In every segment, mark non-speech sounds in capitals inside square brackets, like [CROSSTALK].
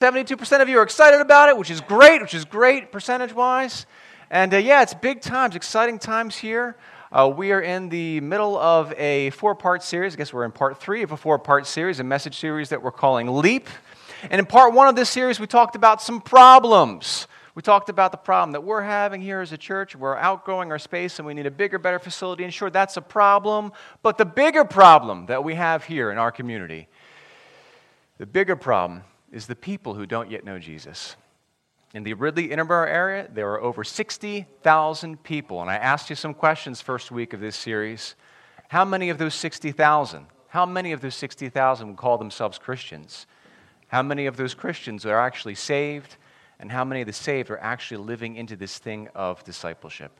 72% of you are excited about it, which is great, which is great percentage wise. And uh, yeah, it's big times, exciting times here. Uh, we are in the middle of a four part series. I guess we're in part three of a four part series, a message series that we're calling Leap. And in part one of this series, we talked about some problems. We talked about the problem that we're having here as a church. We're outgrowing our space and we need a bigger, better facility. And sure, that's a problem. But the bigger problem that we have here in our community, the bigger problem is the people who don't yet know Jesus. In the Ridley Interboro area, there are over 60,000 people. And I asked you some questions first week of this series. How many of those 60,000? How many of those 60,000 would call themselves Christians? How many of those Christians are actually saved? And how many of the saved are actually living into this thing of discipleship?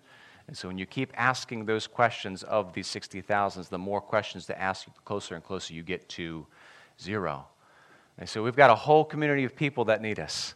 And so when you keep asking those questions of these 60,000, the more questions to ask, the closer and closer you get to zero. And so we've got a whole community of people that need us.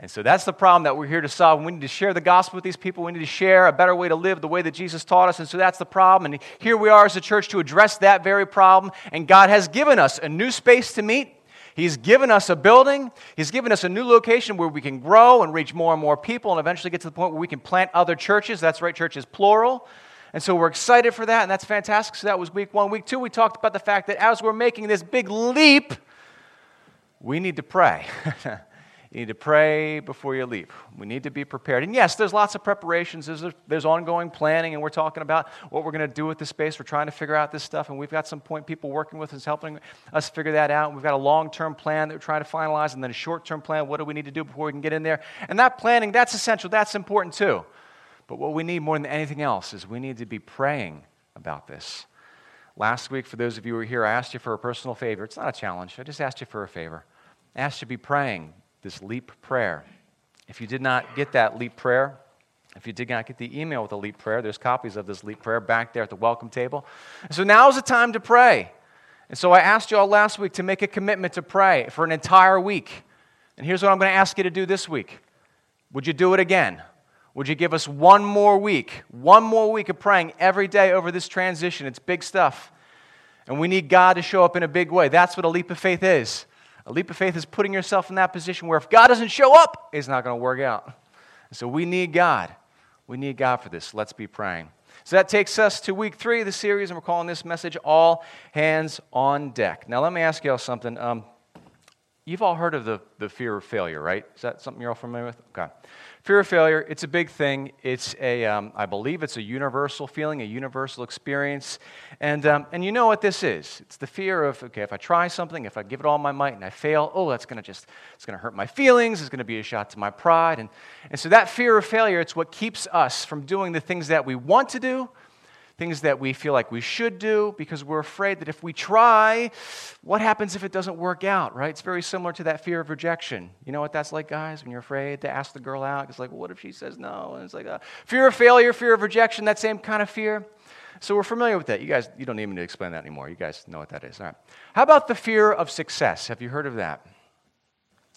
And so that's the problem that we're here to solve. We need to share the gospel with these people. We need to share a better way to live the way that Jesus taught us. And so that's the problem. And here we are as a church to address that very problem. And God has given us a new space to meet. He's given us a building. He's given us a new location where we can grow and reach more and more people and eventually get to the point where we can plant other churches. That's right, churches plural. And so we're excited for that, and that's fantastic. So that was week one. Week two, we talked about the fact that as we're making this big leap, we need to pray. [LAUGHS] you need to pray before you leave. We need to be prepared. And yes, there's lots of preparations. There's, there's ongoing planning, and we're talking about what we're going to do with the space. We're trying to figure out this stuff, and we've got some point people working with us helping us figure that out. We've got a long term plan that we're trying to finalize, and then a short term plan. What do we need to do before we can get in there? And that planning, that's essential. That's important too. But what we need more than anything else is we need to be praying about this. Last week, for those of you who were here, I asked you for a personal favor. It's not a challenge, I just asked you for a favor. I asked you to be praying this leap prayer. If you did not get that leap prayer, if you did not get the email with the leap prayer, there's copies of this leap prayer back there at the welcome table. And so now is the time to pray. And so I asked you all last week to make a commitment to pray for an entire week. And here's what I'm going to ask you to do this week. Would you do it again? Would you give us one more week, one more week of praying every day over this transition? It's big stuff. And we need God to show up in a big way. That's what a leap of faith is. A leap of faith is putting yourself in that position where if God doesn't show up, it's not going to work out. So we need God. We need God for this. Let's be praying. So that takes us to week three of the series, and we're calling this message All Hands on Deck. Now, let me ask you all something. Um, you've all heard of the, the fear of failure, right? Is that something you're all familiar with? Okay. Fear of failure, it's a big thing. It's a, um, I believe it's a universal feeling, a universal experience. And, um, and you know what this is. It's the fear of, okay, if I try something, if I give it all my might and I fail, oh, that's going to just, it's going to hurt my feelings. It's going to be a shot to my pride. And, and so that fear of failure, it's what keeps us from doing the things that we want to do things that we feel like we should do because we're afraid that if we try, what happens if it doesn't work out, right? It's very similar to that fear of rejection. You know what that's like, guys, when you're afraid to ask the girl out? It's like, well, what if she says no? And it's like, uh, fear of failure, fear of rejection, that same kind of fear. So we're familiar with that. You guys, you don't need me to explain that anymore. You guys know what that is. All right. How about the fear of success? Have you heard of that?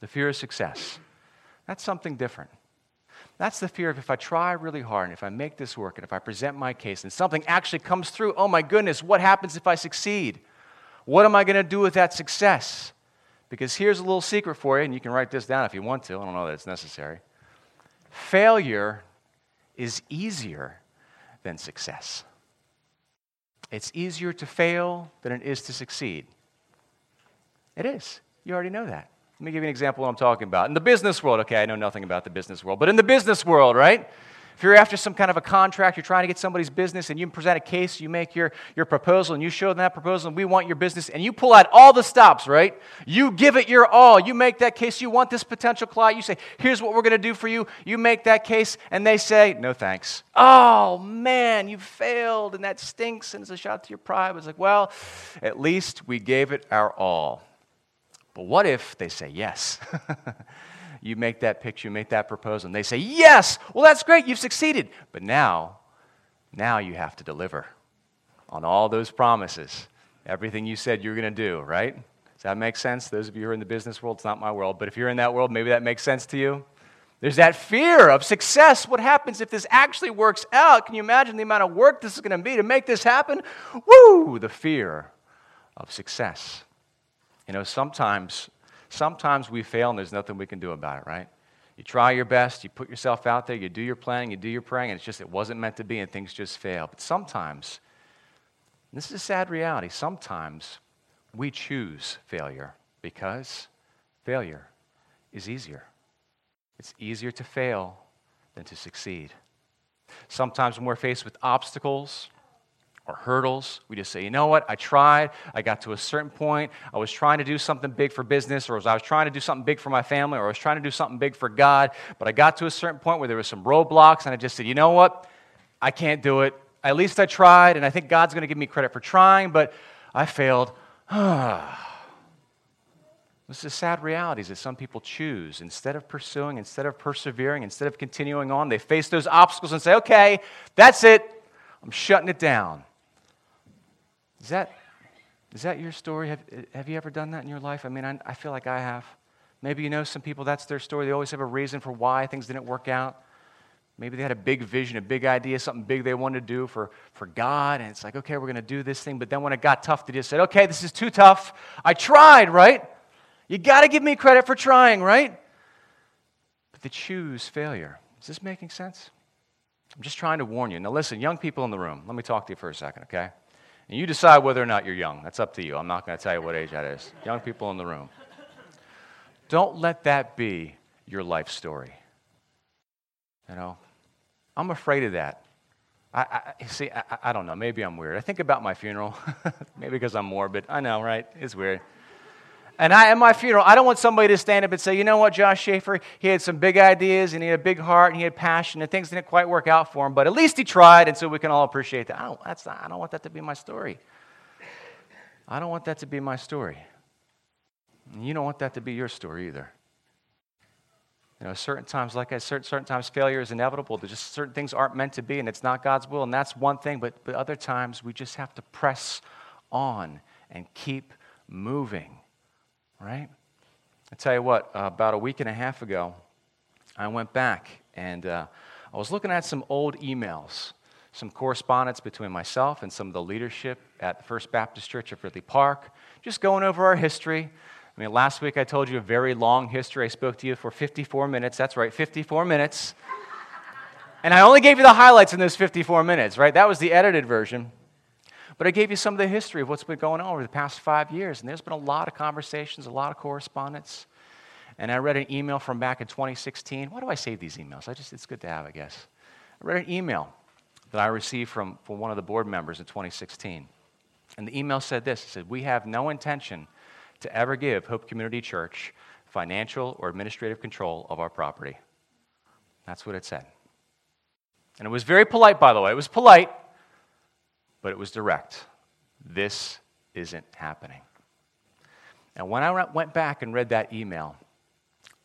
The fear of success. That's something different. That's the fear of if I try really hard and if I make this work and if I present my case and something actually comes through, oh my goodness, what happens if I succeed? What am I going to do with that success? Because here's a little secret for you, and you can write this down if you want to. I don't know that it's necessary. Failure is easier than success. It's easier to fail than it is to succeed. It is. You already know that. Let me give you an example of what I'm talking about. In the business world, okay, I know nothing about the business world, but in the business world, right? If you're after some kind of a contract, you're trying to get somebody's business, and you present a case, you make your, your proposal, and you show them that proposal, and we want your business, and you pull out all the stops, right? You give it your all. You make that case. You want this potential client. You say, here's what we're going to do for you. You make that case, and they say, no thanks. Oh, man, you failed, and that stinks, and it's a shot to your pride. It's like, well, at least we gave it our all. But what if they say yes? [LAUGHS] you make that picture, you make that proposal, and they say, Yes, well, that's great, you've succeeded. But now, now you have to deliver on all those promises, everything you said you were going to do, right? Does that make sense? Those of you who are in the business world, it's not my world, but if you're in that world, maybe that makes sense to you. There's that fear of success. What happens if this actually works out? Can you imagine the amount of work this is going to be to make this happen? Woo! The fear of success. You know, sometimes, Sometimes we fail and there's nothing we can do about it, right? You try your best, you put yourself out there, you do your planning, you do your praying, and it's just, it wasn't meant to be, and things just fail. But sometimes, this is a sad reality, sometimes we choose failure because failure is easier. It's easier to fail than to succeed. Sometimes when we're faced with obstacles, or hurdles. We just say, you know what, I tried, I got to a certain point, I was trying to do something big for business, or I was trying to do something big for my family, or I was trying to do something big for God, but I got to a certain point where there was some roadblocks, and I just said, you know what, I can't do it. At least I tried, and I think God's going to give me credit for trying, but I failed. [SIGHS] This is sad realities that some people choose. Instead of pursuing, instead of persevering, instead of continuing on, they face those obstacles and say, okay, that's it. I'm shutting it down. Is that, is that your story? Have, have you ever done that in your life? I mean, I, I feel like I have. Maybe you know some people, that's their story. They always have a reason for why things didn't work out. Maybe they had a big vision, a big idea, something big they wanted to do for, for God, and it's like, okay, we're going to do this thing. But then when it got tough, they just said, okay, this is too tough. I tried, right? You got to give me credit for trying, right? But they choose failure. Is this making sense? I'm just trying to warn you. Now, listen, young people in the room, let me talk to you for a second, okay? And you decide whether or not you're young. That's up to you. I'm not going to tell you what age that is. Young people in the room. Don't let that be your life story. You know, I'm afraid of that. I, I see. I, I, don't know. Maybe I'm weird. I think about my funeral. [LAUGHS] Maybe because I'm morbid. I know, right? It's weird. And I, at my funeral, I don't want somebody to stand up and say, you know what, Josh Schaefer, he had some big ideas and he had a big heart and he had passion and things didn't quite work out for him, but at least he tried, and so we can all appreciate that. I don't, that's not, I don't want that to be my story. I don't want that to be my story. You don't want that to be your story either. You know, certain times, like I said, certain times failure is inevitable. There's just certain things aren't meant to be, and it's not God's will, and that's one thing. But, but other times, we just have to press on and keep moving right? I tell you what, uh, about a week and a half ago, I went back and uh, I was looking at some old emails, some correspondence between myself and some of the leadership at the First Baptist Church of Ridley Park, just going over our history. I mean, last week I told you a very long history. I spoke to you for 54 minutes. That's right, 54 minutes. And I only gave you the highlights in those 54 minutes, right? That was the edited version. But I gave you some of the history of what's been going on over the past five years, and there's been a lot of conversations, a lot of correspondence. And I read an email from back in 2016. Why do I save these emails? I just, it's good to have, I guess. I read an email that I received from, from one of the board members in 2016. And the email said this It said, We have no intention to ever give Hope Community Church financial or administrative control of our property. That's what it said. And it was very polite, by the way. It was polite but it was direct. This isn't happening. And when I went back and read that email,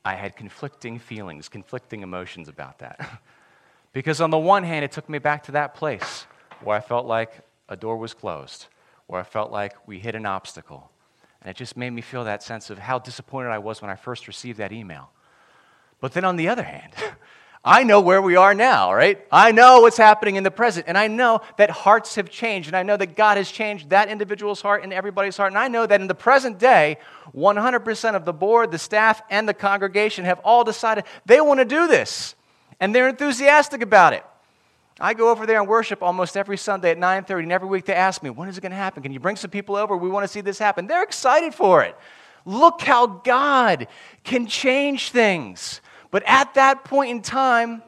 I had conflicting feelings, conflicting emotions about that. [LAUGHS] because on the one hand, it took me back to that place where I felt like a door was closed, where I felt like we hit an obstacle. And it just made me feel that sense of how disappointed I was when I first received that email. But then on the other hand, [LAUGHS] I know where we are now, right? I know what's happening in the present. And I know that hearts have changed. And I know that God has changed that individual's heart and everybody's heart. And I know that in the present day, 100% of the board, the staff, and the congregation have all decided they want to do this. And they're enthusiastic about it. I go over there and worship almost every Sunday at 9:30, and every week they ask me, "When is it going to happen? Can you bring some people over? We want to see this happen." They're excited for it. Look how God can change things. But at that point in time,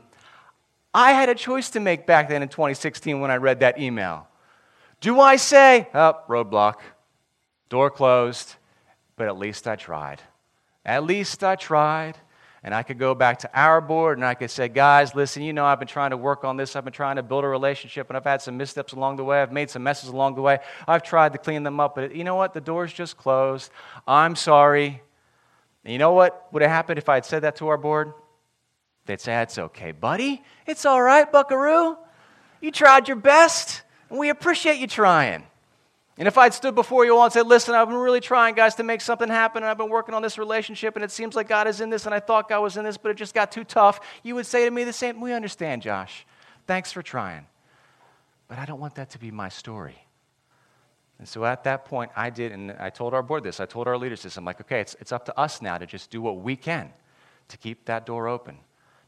I had a choice to make back then in 2016 when I read that email. Do I say, oh, roadblock, door closed, but at least I tried. At least I tried. And I could go back to our board and I could say, guys, listen, you know, I've been trying to work on this. I've been trying to build a relationship and I've had some missteps along the way. I've made some messes along the way. I've tried to clean them up, but you know what? The door's just closed. I'm sorry. And you know what would have happened if I had said that to our board? They'd say, It's okay, buddy. It's all right, buckaroo. You tried your best, and we appreciate you trying. And if I'd stood before you all and said, Listen, I've been really trying, guys, to make something happen, and I've been working on this relationship, and it seems like God is in this, and I thought God was in this, but it just got too tough, you would say to me the same, We understand, Josh. Thanks for trying. But I don't want that to be my story. And so at that point, I did, and I told our board this, I told our leaders this. I'm like, okay, it's, it's up to us now to just do what we can to keep that door open.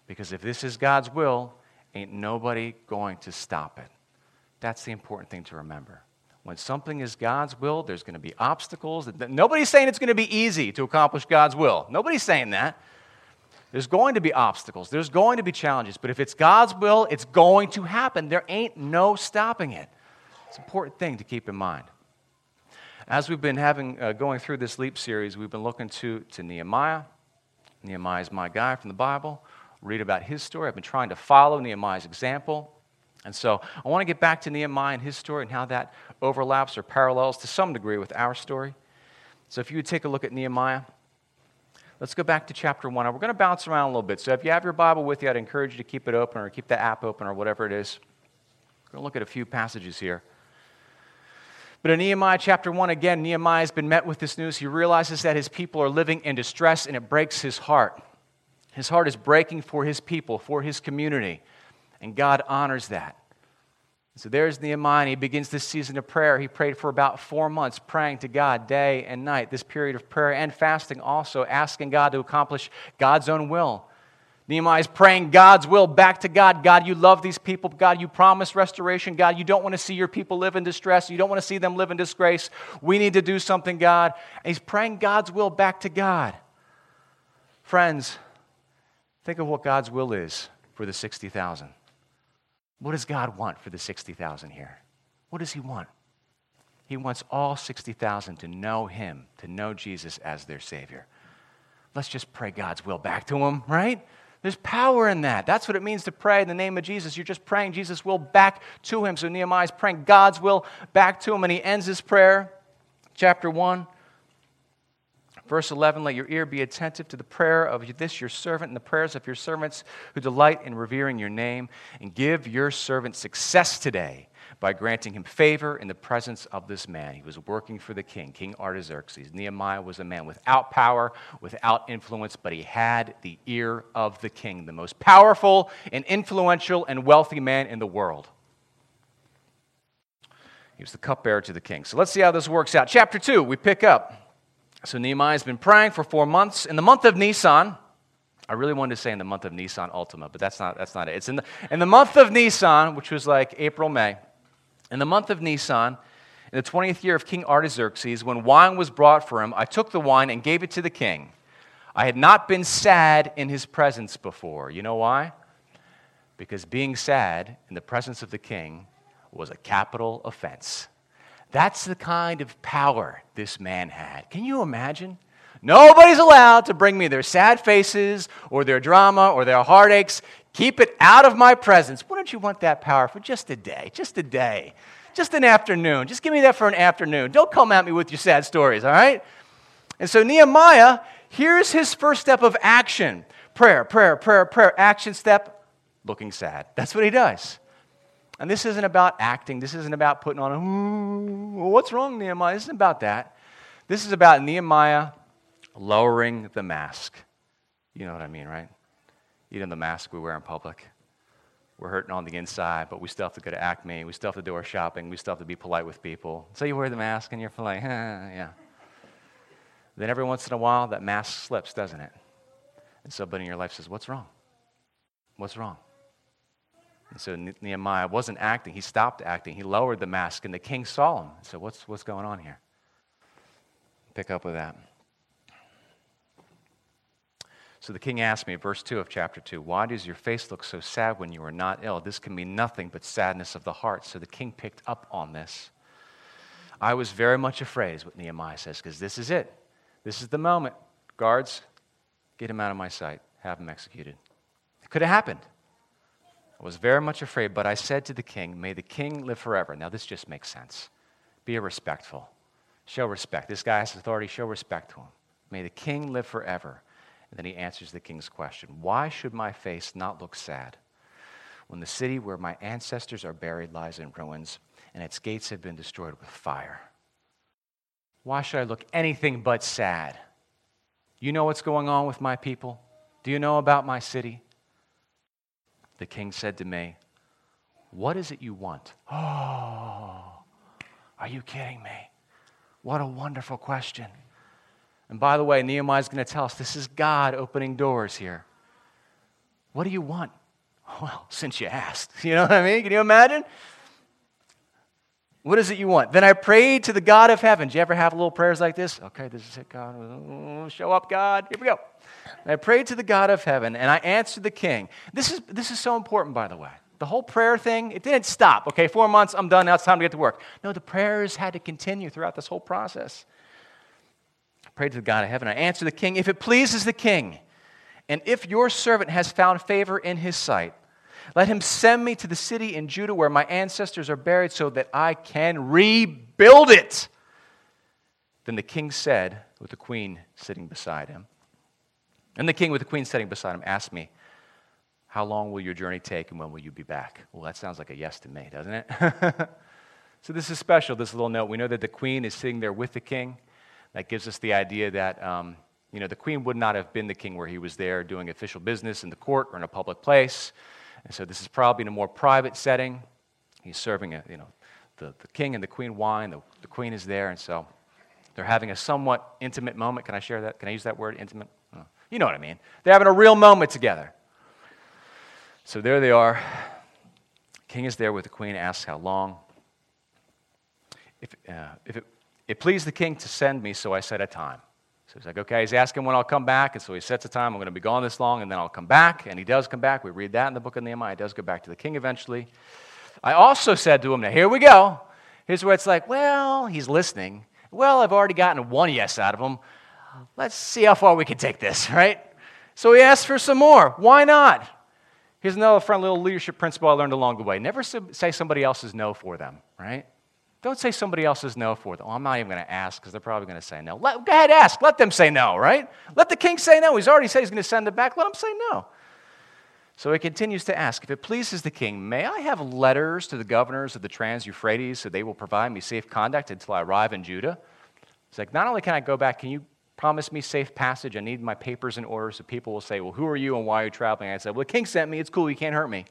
Because if this is God's will, ain't nobody going to stop it. That's the important thing to remember. When something is God's will, there's going to be obstacles. Nobody's saying it's going to be easy to accomplish God's will. Nobody's saying that. There's going to be obstacles, there's going to be challenges, but if it's God's will, it's going to happen. There ain't no stopping it. It's an important thing to keep in mind. As we've been having, uh, going through this LEAP series, we've been looking to, to Nehemiah. Nehemiah is my guy from the Bible. Read about his story. I've been trying to follow Nehemiah's example. And so I want to get back to Nehemiah and his story and how that overlaps or parallels to some degree with our story. So if you would take a look at Nehemiah, let's go back to chapter 1. We're going to bounce around a little bit. So if you have your Bible with you, I'd encourage you to keep it open or keep the app open or whatever it is. We're going to look at a few passages here. But in Nehemiah chapter 1, again, Nehemiah has been met with this news. He realizes that his people are living in distress and it breaks his heart. His heart is breaking for his people, for his community, and God honors that. So there's Nehemiah, he begins this season of prayer. He prayed for about four months, praying to God day and night. This period of prayer and fasting, also asking God to accomplish God's own will. Nehemiah is praying God's will back to God. God, you love these people. God, you promise restoration. God, you don't want to see your people live in distress. You don't want to see them live in disgrace. We need to do something, God. And he's praying God's will back to God. Friends, think of what God's will is for the 60,000. What does God want for the 60,000 here? What does He want? He wants all 60,000 to know Him, to know Jesus as their Savior. Let's just pray God's will back to Him, right? There's power in that. That's what it means to pray in the name of Jesus. You're just praying Jesus' will back to him. So Nehemiah is praying God's will back to him, and he ends his prayer, chapter 1, verse 11 Let your ear be attentive to the prayer of this your servant and the prayers of your servants who delight in revering your name, and give your servant success today by granting him favor in the presence of this man. He was working for the king, King Artaxerxes. Nehemiah was a man without power, without influence, but he had the ear of the king, the most powerful and influential and wealthy man in the world. He was the cupbearer to the king. So let's see how this works out. Chapter 2, we pick up. So Nehemiah's been praying for four months. In the month of Nisan, I really wanted to say in the month of Nissan Altima, but that's not, that's not it. It's in the, in the month of Nisan, which was like April, May. In the month of Nisan, in the 20th year of King Artaxerxes, when wine was brought for him, I took the wine and gave it to the king. I had not been sad in his presence before. You know why? Because being sad in the presence of the king was a capital offense. That's the kind of power this man had. Can you imagine? Nobody's allowed to bring me their sad faces or their drama or their heartaches. Keep it out of my presence. Wouldn't you want that power for just a day? Just a day. Just an afternoon. Just give me that for an afternoon. Don't come at me with your sad stories, all right? And so Nehemiah, here's his first step of action prayer, prayer, prayer, prayer. Action step, looking sad. That's what he does. And this isn't about acting. This isn't about putting on a, what's wrong, Nehemiah? This isn't about that. This is about Nehemiah lowering the mask. You know what I mean, right? Know the mask we wear in public. We're hurting on the inside, but we still have to go to Acme. We still have to do our shopping. We still have to be polite with people. So you wear the mask and you're eh, [LAUGHS] yeah. Then every once in a while, that mask slips, doesn't it? And somebody in your life says, What's wrong? What's wrong? And so Nehemiah wasn't acting. He stopped acting. He lowered the mask, and the king saw him. So, what's, what's going on here? Pick up with that. So the king asked me, verse 2 of chapter 2, Why does your face look so sad when you are not ill? This can mean nothing but sadness of the heart. So the king picked up on this. I was very much afraid, what Nehemiah says, because this is it. This is the moment. Guards, get him out of my sight, have him executed. It could have happened. I was very much afraid, but I said to the king, May the king live forever. Now, this just makes sense. Be respectful. Show respect. This guy has authority, show respect to him. May the king live forever. And then he answers the king's question Why should my face not look sad when the city where my ancestors are buried lies in ruins and its gates have been destroyed with fire? Why should I look anything but sad? You know what's going on with my people? Do you know about my city? The king said to me, What is it you want? Oh, Are you kidding me? What a wonderful question. And by the way, Nehemiah is going to tell us this is God opening doors here. What do you want? [LAUGHS] Well, since you asked, [LAUGHS] you know what I mean? Can you imagine? What is it you want? Then I prayed to the God of heaven. Do you ever have little prayers like this? Okay, this is it, God. Show up, God. Here we go. And I prayed to the God of heaven, and I answered the king. This is, this is so important, by the way. The whole prayer thing, it didn't stop. Okay, four months, I'm done. Now it's time to get to work. No, the prayers had to continue throughout this whole process. I prayed to the God of heaven. I answered the king, if it pleases the king, and if your servant has found favor in his sight, let him send me to the city in Judah where my ancestors are buried so that I can rebuild it. Then the king said, with the queen sitting beside him, and the king with the queen sitting beside him asked me, How long will your journey take and when will you be back? Well, that sounds like a yes to me, doesn't it? [LAUGHS] so this is special, this little note. We know that the queen is sitting there with the king. That gives us the idea that, um, you know, the queen would not have been the king where he was there doing official business in the court or in a public place. And so this is probably in a more private setting. He's serving, a, you know, the, the king and the queen wine. The, the queen is there, and so they're having a somewhat intimate moment. Can I share that? Can I use that word, intimate? You know what I mean. They're having a real moment together. So there they are. king is there with the queen, asks how long. If, uh, if it, it pleased the king to send me, so I set a time. So he's like, okay, he's asking when I'll come back. And so he sets a time, I'm going to be gone this long, and then I'll come back. And he does come back. We read that in the book of Nehemiah. He does go back to the king eventually. I also said to him, now here we go. Here's where it's like, well, he's listening. Well, I've already gotten one yes out of him. Let's see how far we can take this, [LAUGHS] right? So he asked for some more. Why not? Here's another fun little leadership principle I learned along the way. Never say somebody else's no for them, right? Don't say somebody else's no for them. Oh, I'm not even going to ask because they're probably going to say no. Let, go ahead, ask. Let them say no, right? Let the king say no. He's already said he's going to send it back. Let him say no. So he continues to ask If it pleases the king, may I have letters to the governors of the Trans Euphrates so they will provide me safe conduct until I arrive in Judah? He's like, Not only can I go back, can you promise me safe passage? I need my papers in order so people will say, Well, who are you and why are you traveling? I said, Well, the king sent me. It's cool. You can't hurt me.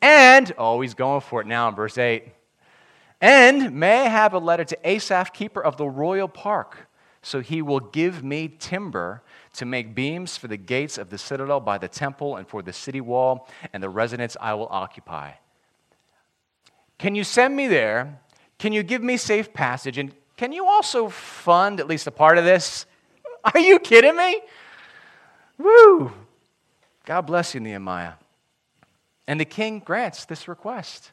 And, oh, he's going for it now in verse 8. And may I have a letter to Asaph, keeper of the royal park, so he will give me timber to make beams for the gates of the citadel by the temple and for the city wall and the residence I will occupy. Can you send me there? Can you give me safe passage? And can you also fund at least a part of this? [LAUGHS] Are you kidding me? Woo! God bless you, Nehemiah. And the king grants this request.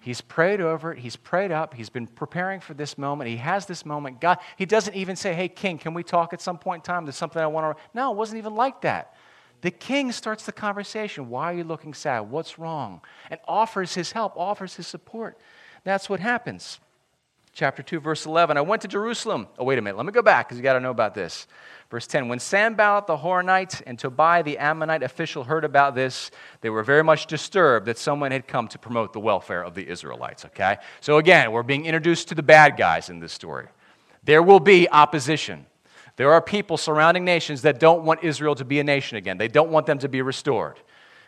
He's prayed over it. He's prayed up. He's been preparing for this moment. He has this moment. God, he doesn't even say, Hey, king, can we talk at some point in time? There's something I want to. No, it wasn't even like that. The king starts the conversation. Why are you looking sad? What's wrong? And offers his help, offers his support. That's what happens. Chapter 2, verse 11. I went to Jerusalem. Oh, wait a minute. Let me go back because you got to know about this. Verse 10 When Sanballat the Horonite and Tobiah the Ammonite official heard about this, they were very much disturbed that someone had come to promote the welfare of the Israelites. Okay? So again, we're being introduced to the bad guys in this story. There will be opposition. There are people surrounding nations that don't want Israel to be a nation again, they don't want them to be restored.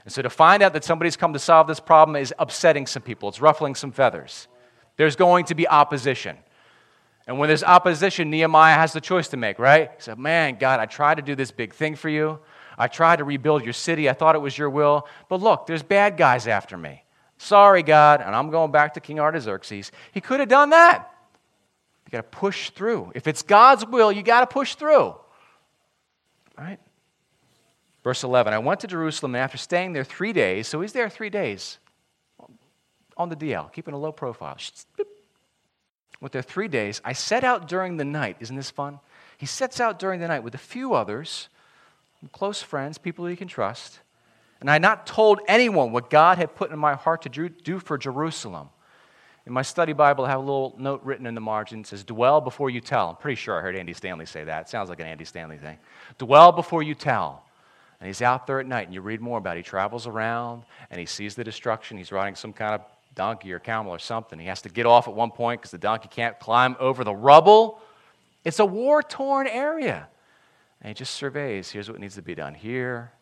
And so to find out that somebody's come to solve this problem is upsetting some people, it's ruffling some feathers. There's going to be opposition. And when there's opposition, Nehemiah has the choice to make, right? He said, Man, God, I tried to do this big thing for you. I tried to rebuild your city. I thought it was your will. But look, there's bad guys after me. Sorry, God. And I'm going back to King Artaxerxes. He could have done that. You got to push through. If it's God's will, you got to push through. Right? Verse 11 I went to Jerusalem, and after staying there three days, so he's there three days on the DL, keeping a low profile with their three days, I set out during the night. Isn't this fun? He sets out during the night with a few others, close friends, people he can trust. And I had not told anyone what God had put in my heart to do for Jerusalem. In my study Bible, I have a little note written in the margin. It says, Dwell before you tell. I'm pretty sure I heard Andy Stanley say that. It sounds like an Andy Stanley thing. Dwell before you tell. And he's out there at night, and you read more about it. He travels around, and he sees the destruction. He's writing some kind of donkey or camel or something. He has to get off at one point because the donkey can't climb over the rubble. It's a war torn area. And he just surveys here's what needs to be done here,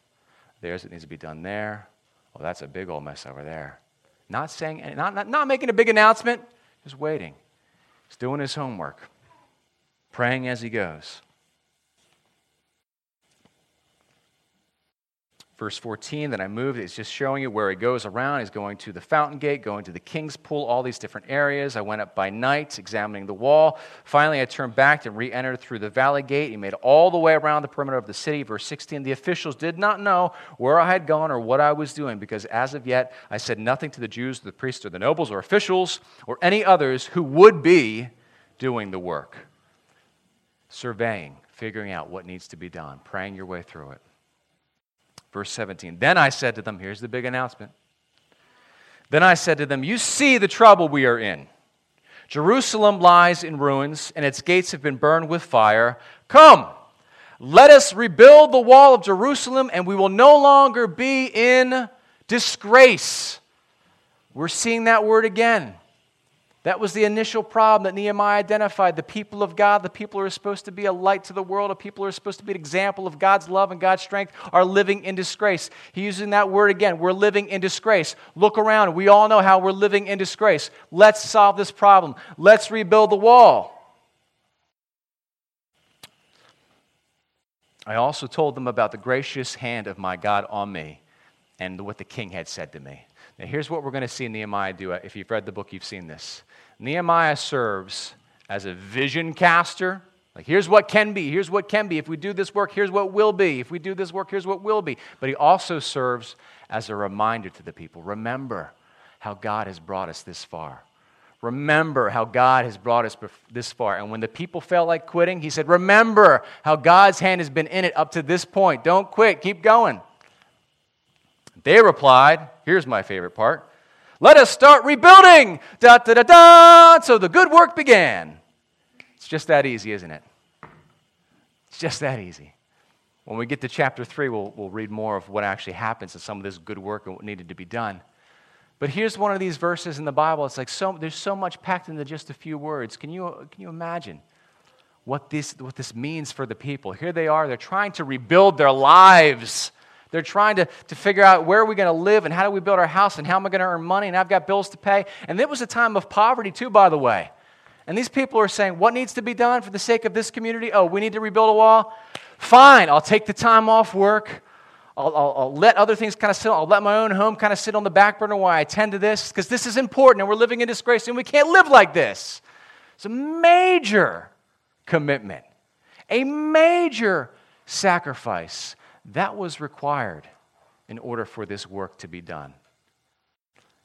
there's what needs to be done there. Well, that's a big old mess over there. Not saying, not, not, not making a big announcement, just waiting. He's doing his homework, praying as he goes. Verse 14 that I moved. It's just showing you where he goes around. He's going to the fountain gate, going to the king's pool, all these different areas. I went up by night, examining the wall. Finally, I turned back and re entered through the valley gate. He made all the way around the perimeter of the city. Verse 16 The officials did not know where I had gone or what I was doing, because as of yet I said nothing to the Jews, the priests, or the nobles, or officials, or any others who would be doing the work. Surveying, figuring out what needs to be done, praying your way through it. Verse 17. Then I said to them, here's the big announcement. Then I said to them, You see the trouble we are in. Jerusalem lies in ruins, and its gates have been burned with fire. Come, let us rebuild the wall of Jerusalem, and we will no longer be in disgrace. We're seeing that word again. That was the initial problem that Nehemiah identified. The people of God, the people who are supposed to be a light to the world, the people who are supposed to be an example of God's love and God's strength, are living in disgrace. He's using that word again. We're living in disgrace. Look around. We all know how we're living in disgrace. Let's solve this problem. Let's rebuild the wall. I also told them about the gracious hand of my God on me and what the king had said to me. Here's what we're going to see Nehemiah do. Uh, if you've read the book, you've seen this. Nehemiah serves as a vision caster. Like, here's what can be, here's what can be. If we do this work, here's what will be. If we do this work, here's what will be. But he also serves as a reminder to the people remember how God has brought us this far. Remember how God has brought us this far. And when the people felt like quitting, he said, Remember how God's hand has been in it up to this point. Don't quit, keep going. They replied, Here's my favorite part let us start rebuilding. Da da da da. So the good work began. It's just that easy, isn't it? It's just that easy. When we get to chapter 3, we'll, we'll read more of what actually happens and some of this good work and what needed to be done. But here's one of these verses in the Bible. It's like so, there's so much packed into just a few words. Can you, can you imagine what this, what this means for the people? Here they are, they're trying to rebuild their lives. They're trying to, to figure out where are we going to live and how do we build our house and how am I going to earn money and I've got bills to pay. And it was a time of poverty, too, by the way. And these people are saying, What needs to be done for the sake of this community? Oh, we need to rebuild a wall? Fine, I'll take the time off work. I'll, I'll, I'll, let other things kind of sit. I'll let my own home kind of sit on the back burner while I attend to this because this is important and we're living in disgrace and we can't live like this. It's a major commitment, a major sacrifice. That was required in order for this work to be done.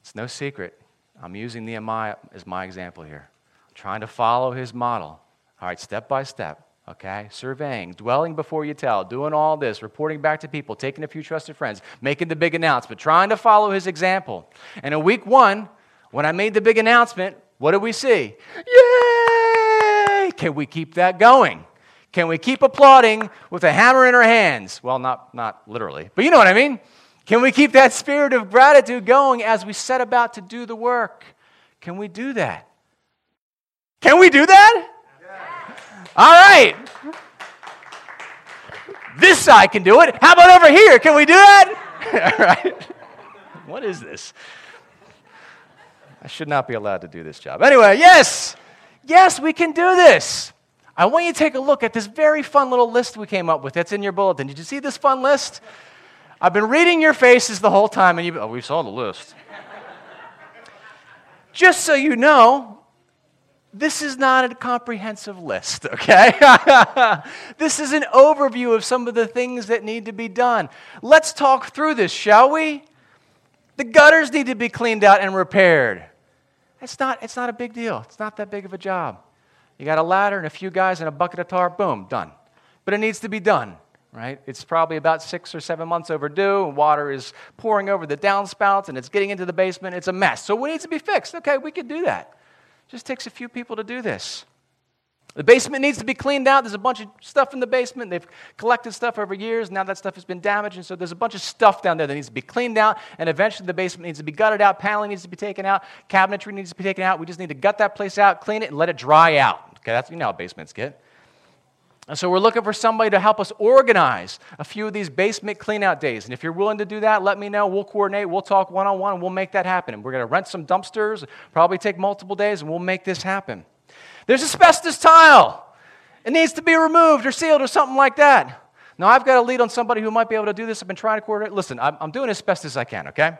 It's no secret. I'm using Nehemiah as my example here. I'm trying to follow his model. All right, step by step, okay? Surveying, dwelling before you tell, doing all this, reporting back to people, taking a few trusted friends, making the big announcement, trying to follow his example. And in week one, when I made the big announcement, what did we see? Yay! Can we keep that going? Can we keep applauding with a hammer in our hands? Well, not, not literally, but you know what I mean. Can we keep that spirit of gratitude going as we set about to do the work? Can we do that? Can we do that? All right. This side can do it. How about over here? Can we do that? [LAUGHS] All right. What is this? I should not be allowed to do this job. Anyway, yes. Yes, we can do this. I want you to take a look at this very fun little list we came up with that's in your bulletin. Did you see this fun list? I've been reading your faces the whole time, and you, oh, we saw the list. Just so you know, this is not a comprehensive list, [LAUGHS] okay? [LAUGHS] this is an overview of some of the things that need to be done. Let's talk through this, shall we? The gutters need to be cleaned out and repaired. It's not, it's not a big deal. It's not that big of a job. You got a ladder and a few guys and a bucket of tar, boom, done. But it needs to be done, right? It's probably about six or seven months overdue, and water is pouring over the downspouts and it's getting into the basement. It's a mess. So it needs to be fixed. Okay, we can do that. Just takes a few people to do this. The basement needs to be cleaned out. There's a bunch of stuff in the basement. They've collected stuff over years. Now that stuff has been damaged. And so there's a bunch of stuff down there that needs to be cleaned out. And eventually the basement needs to be gutted out. Paneling needs to be taken out. Cabinetry needs to be taken out. We just need to gut that place out, clean it, and let it dry out. Okay, that's you know how basements get. And so we're looking for somebody to help us organize a few of these basement cleanout days. And if you're willing to do that, let me know. We'll coordinate. We'll talk one on one, and we'll make that happen. And we're going to rent some dumpsters, probably take multiple days, and we'll make this happen. There's asbestos tile. It needs to be removed or sealed or something like that. Now, I've got a lead on somebody who might be able to do this. I've been trying to coordinate. Listen, I'm, I'm doing as best as I can, okay?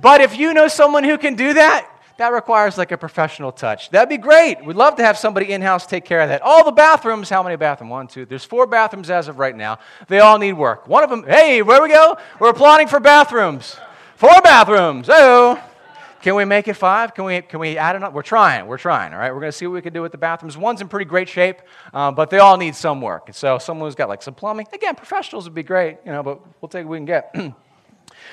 But if you know someone who can do that, that requires like a professional touch. That'd be great. We'd love to have somebody in house take care of that. All the bathrooms, how many bathrooms? One, two. There's four bathrooms as of right now. They all need work. One of them, hey, where we go? We're applying for bathrooms. Four bathrooms. Oh. Can we make it five? Can we, can we add another? We're trying. We're trying, all right? We're going to see what we can do with the bathrooms. One's in pretty great shape, uh, but they all need some work. And so someone who's got like some plumbing, again, professionals would be great, you know, but we'll take what we can get. [CLEARS THROAT]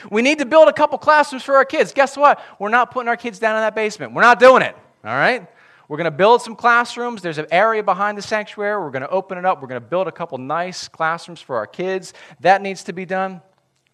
we need to build a couple classrooms for our kids. Guess what? We're not putting our kids down in that basement. We're not doing it, all right? We're going to build some classrooms. There's an area behind the sanctuary. We're going to open it up. We're going to build a couple nice classrooms for our kids. That needs to be done.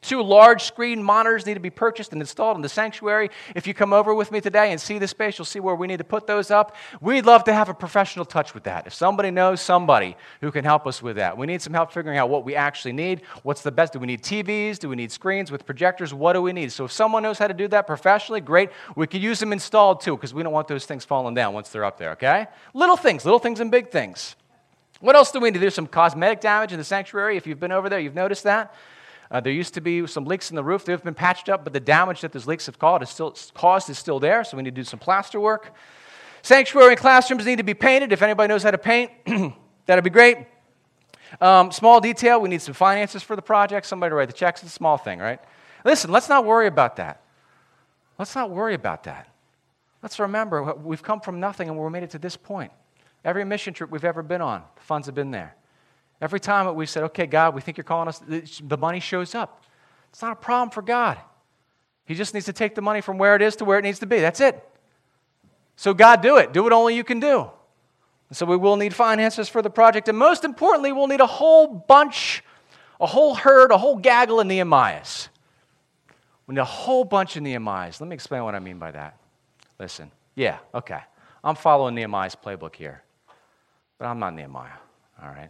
Two large screen monitors need to be purchased and installed in the sanctuary. If you come over with me today and see the space, you'll see where we need to put those up. We'd love to have a professional touch with that. If somebody knows somebody who can help us with that, we need some help figuring out what we actually need. What's the best? Do we need TVs? Do we need screens with projectors? What do we need? So if someone knows how to do that professionally, great. We could use them installed too because we don't want those things falling down once they're up there, okay? Little things, little things and big things. What else do we need? There's some cosmetic damage in the sanctuary. If you've been over there, you've noticed that. Uh, there used to be some leaks in the roof. They've been patched up, but the damage that those leaks have caused is still, caused is still there, so we need to do some plaster work. Sanctuary and classrooms need to be painted. If anybody knows how to paint, [CLEARS THROAT] that'd be great. Um, small detail, we need some finances for the project. Somebody to write the checks. It's a small thing, right? Listen, let's not worry about that. Let's not worry about that. Let's remember, we've come from nothing and we're made it to this point. Every mission trip we've ever been on, the funds have been there. Every time that we said, okay, God, we think you're calling us, the money shows up. It's not a problem for God. He just needs to take the money from where it is to where it needs to be. That's it. So, God, do it. Do what only you can do. And so, we will need finances for the project. And most importantly, we'll need a whole bunch, a whole herd, a whole gaggle of Nehemiahs. We need a whole bunch of Nehemiahs. Let me explain what I mean by that. Listen, yeah, okay. I'm following Nehemiah's playbook here, but I'm not Nehemiah, all right?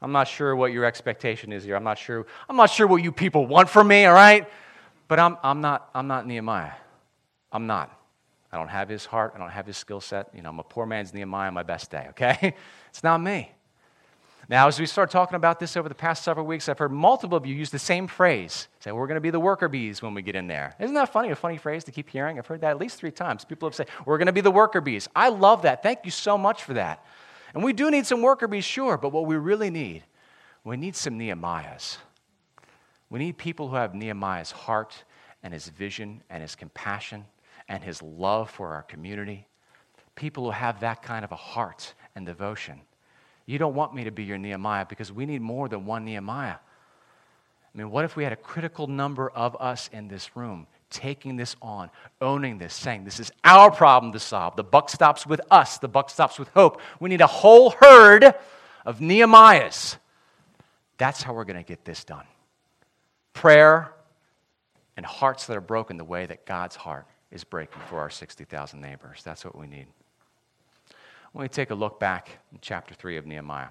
I'm not sure what your expectation is here. I'm not sure, I'm not sure what you people want from me, all right? But I'm, I'm, not, I'm not Nehemiah. I'm not. I don't have his heart. I don't have his skill set. You know, I'm a poor man's Nehemiah on my best day, okay? [LAUGHS] It's not me. Now, as we start talking about this over the past several weeks, I've heard multiple of you use the same phrase. Say, we're going to be the worker bees when we get in there. Isn't that funny? A funny phrase to keep hearing? I've heard that at least three times. People have said, we're going to be the worker bees. I love that. Thank you so much for that. And we do need some worker be sure, but what we really need, we need some Nehemiahs. We need people who have Nehemiah's heart and his vision and his compassion and his love for our community. People who have that kind of a heart and devotion. You don't want me to be your Nehemiah because we need more than one Nehemiah. I mean, what if we had a critical number of us in this room taking this on, owning this, saying, This is our problem to solve. The buck stops with us, the buck stops with hope. We need a whole herd of Nehemiahs. That's how we're going to get this done. Prayer and hearts that are broken the way that God's heart is breaking for our 60,000 neighbors. That's what we need. When we take a look back in chapter 3 of Nehemiah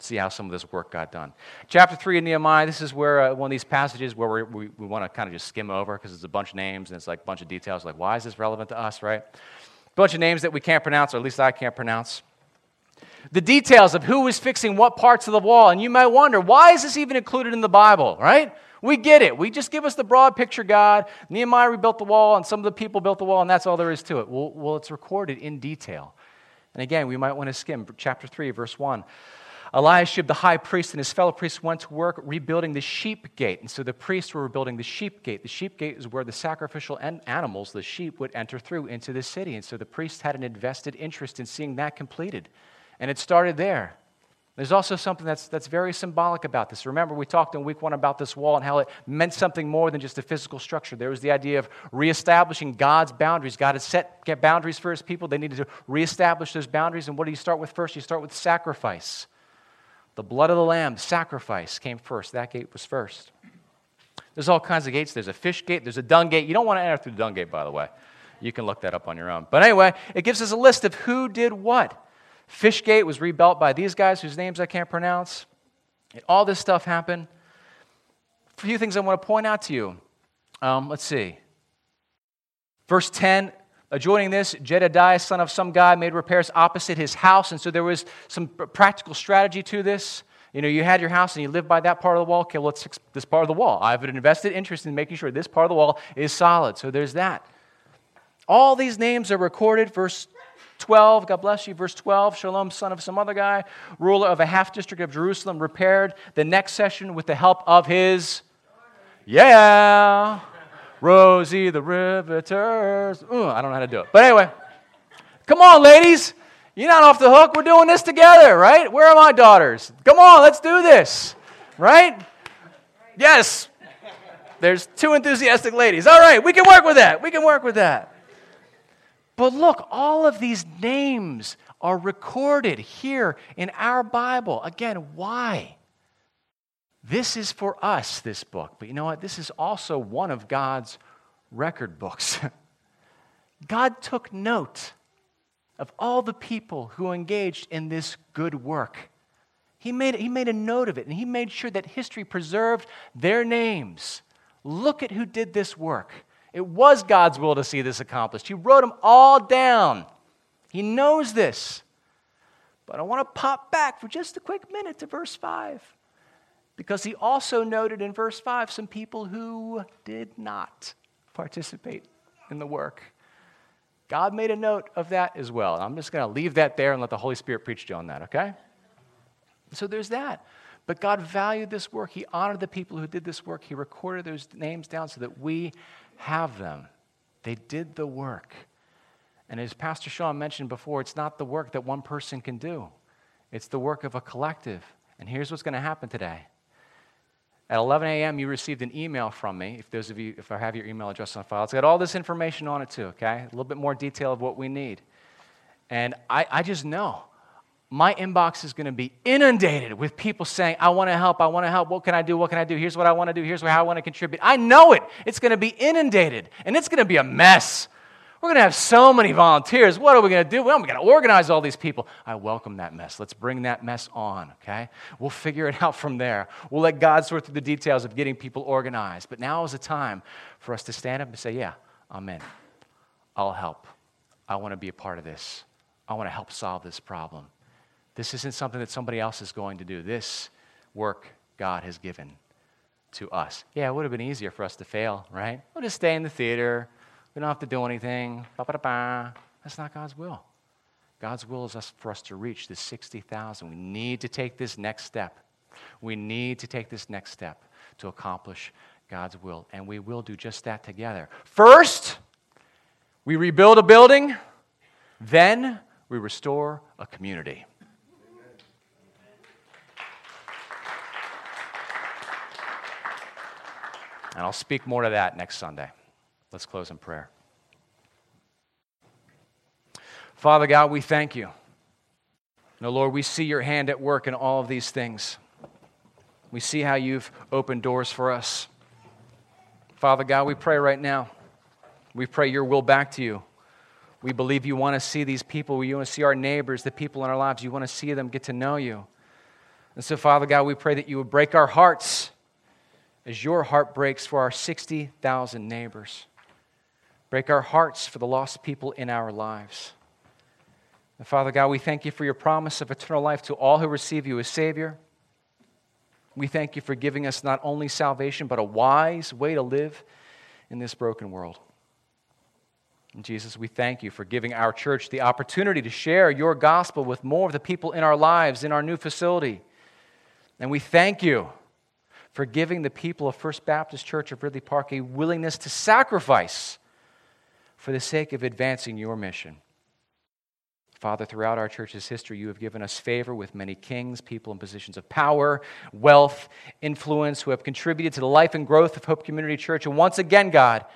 see how some of this work got done. Chapter 3 of Nehemiah, this is where uh, one of these passages where we, we, want to kind of just skim over because it's a bunch of names and it's like a bunch of details. Like, why is this relevant to us, right? A bunch of names that we can't pronounce, or at least I can't pronounce. The details of who was fixing what parts of the wall. And you might wonder, why is this even included in the Bible, right? We get it. We just give us the broad picture, God. Nehemiah rebuilt the wall, and some of the people built the wall, and that's all there is to it. Well, well it's recorded in detail. And again, we might want to skim chapter 3, verse 1. Eliashib, the high priest, and his fellow priests went to work rebuilding the sheep gate. And so the priests were rebuilding the sheep gate. The sheep gate is where the sacrificial animals, the sheep, would enter through into the city. And so the priests had an invested interest in seeing that completed. And it started there. There's also something that's, that's very symbolic about this. Remember, we talked in week one about this wall and how it meant something more than just a physical structure. There was the idea of reestablishing God's boundaries. God had set boundaries for his people. They needed to reestablish those boundaries. And what do you start with first? You start with sacrifice. The blood of the lamb, sacrifice, came first. That gate was first. There's all kinds of gates. There's a fish gate, there's a dung gate. You don't want to enter through the dung gate, by the way. You can look that up on your own. But anyway, it gives us a list of who did what. Fish gate was rebuilt by these guys whose names I can't pronounce. All this stuff happened. A few things I want to point out to you. Um, let's see. Verse 10 Adjoining this, Jedediah, son of some guy, made repairs opposite his house. And so there was some practical strategy to this. You know, you had your house and you lived by that part of the wall. Okay, well, let's fix this part of the wall. I have an invested interest in making sure this part of the wall is solid. So there's that. All these names are recorded. Verse 12, God bless you. Verse 12, Shalom, son of some other guy, ruler of a half district of Jerusalem, repaired the next session with the help of his. Yeah. Rosie the Riveters. Ooh, I don't know how to do it. But anyway, come on, ladies. You're not off the hook. We're doing this together, right? Where are my daughters? Come on, let's do this, right? Yes. There's two enthusiastic ladies. All right, we can work with that. We can work with that. But look, all of these names are recorded here in our Bible. Again, why? This is for us, this book. But you know what? This is also one of God's record books. [LAUGHS] God took note of all the people who engaged in this good work. He made, he made a note of it, and he made sure that history preserved their names. Look at who did this work. It was God's will to see this accomplished. He wrote them all down. He knows this. But I want to pop back for just a quick minute to verse 5. Because he also noted in verse 5 some people who did not participate in the work. God made a note of that as well. I'm just going to leave that there and let the Holy Spirit preach to you on that, okay? So there's that. But God valued this work. He honored the people who did this work. He recorded those names down so that we have them. They did the work. And as Pastor Sean mentioned before, it's not the work that one person can do, it's the work of a collective. And here's what's going to happen today at 11 a.m., you received an email from me. If those of you, if I have your email address on file, it's got all this information on it too, okay? A little bit more detail of what we need. And I, I just know my inbox is going to be inundated with people saying, I want to help, I want to help, what can I do, what can I do, here's what I want to do, here's how I want to contribute. I know it. It's going to be inundated, and it's going to be a mess. We're going to have so many volunteers. What are we going to do? Well, we're going to organize all these people. I welcome that mess. Let's bring that mess on, okay? We'll figure it [LAUGHS] out from there. We'll let God sort through the details of getting people organized. But now is the time for us to stand up and say, Yeah, I'm in. I'll help. I want to be a part of this. I want to help solve this problem. This isn't something that somebody else is going to do. This work God has given to us. Yeah, it would have been easier for us to fail, right? We'll just stay in the theater we don't have to do anything. Ba-ba-da-ba. That's not God's will. God's will is for us to reach this 60,000. We need to take this next step. We need to take this next step to accomplish God's will. And we will do just that together. First, we rebuild a building, then, we restore a community. And I'll speak more to that next Sunday. Let's close in prayer. Father God, we thank you. No, Lord, we see your hand at work in all of these things. We see how you've opened doors for us. Father God, we pray right now. We pray your will back to you. We believe you want to see these people. You want to see our neighbors, the people in our lives. You want to see them get to know you. And so, Father God, we pray that you would break our hearts as your heart breaks for our 60,000 neighbors. Break our hearts for the lost people in our lives. And Father God, we thank you for your promise of eternal life to all who receive you as Savior. We thank you for giving us not only salvation, but a wise way to live in this broken world. And Jesus, we thank you for giving our church the opportunity to share your gospel with more of the people in our lives in our new facility. And we thank you for giving the people of First Baptist Church of Ridley Park a willingness to sacrifice for the sake of advancing your mission. Father, throughout our church's history, you have given us favor with many kings, people in positions of power, wealth, influence, who have contributed to the life and growth of Hope Community Church. And once again, God,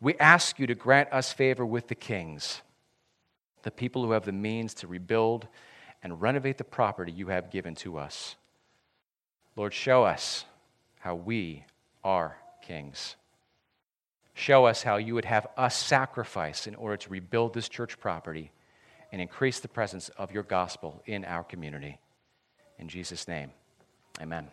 we ask you to grant us favor with the kings, the people who have the means to rebuild and renovate the property you have given to us. Lord, show us how we are kings. Show us how you would have us sacrifice in order to rebuild this church property and increase the presence of your gospel in our community. In Jesus' name, amen.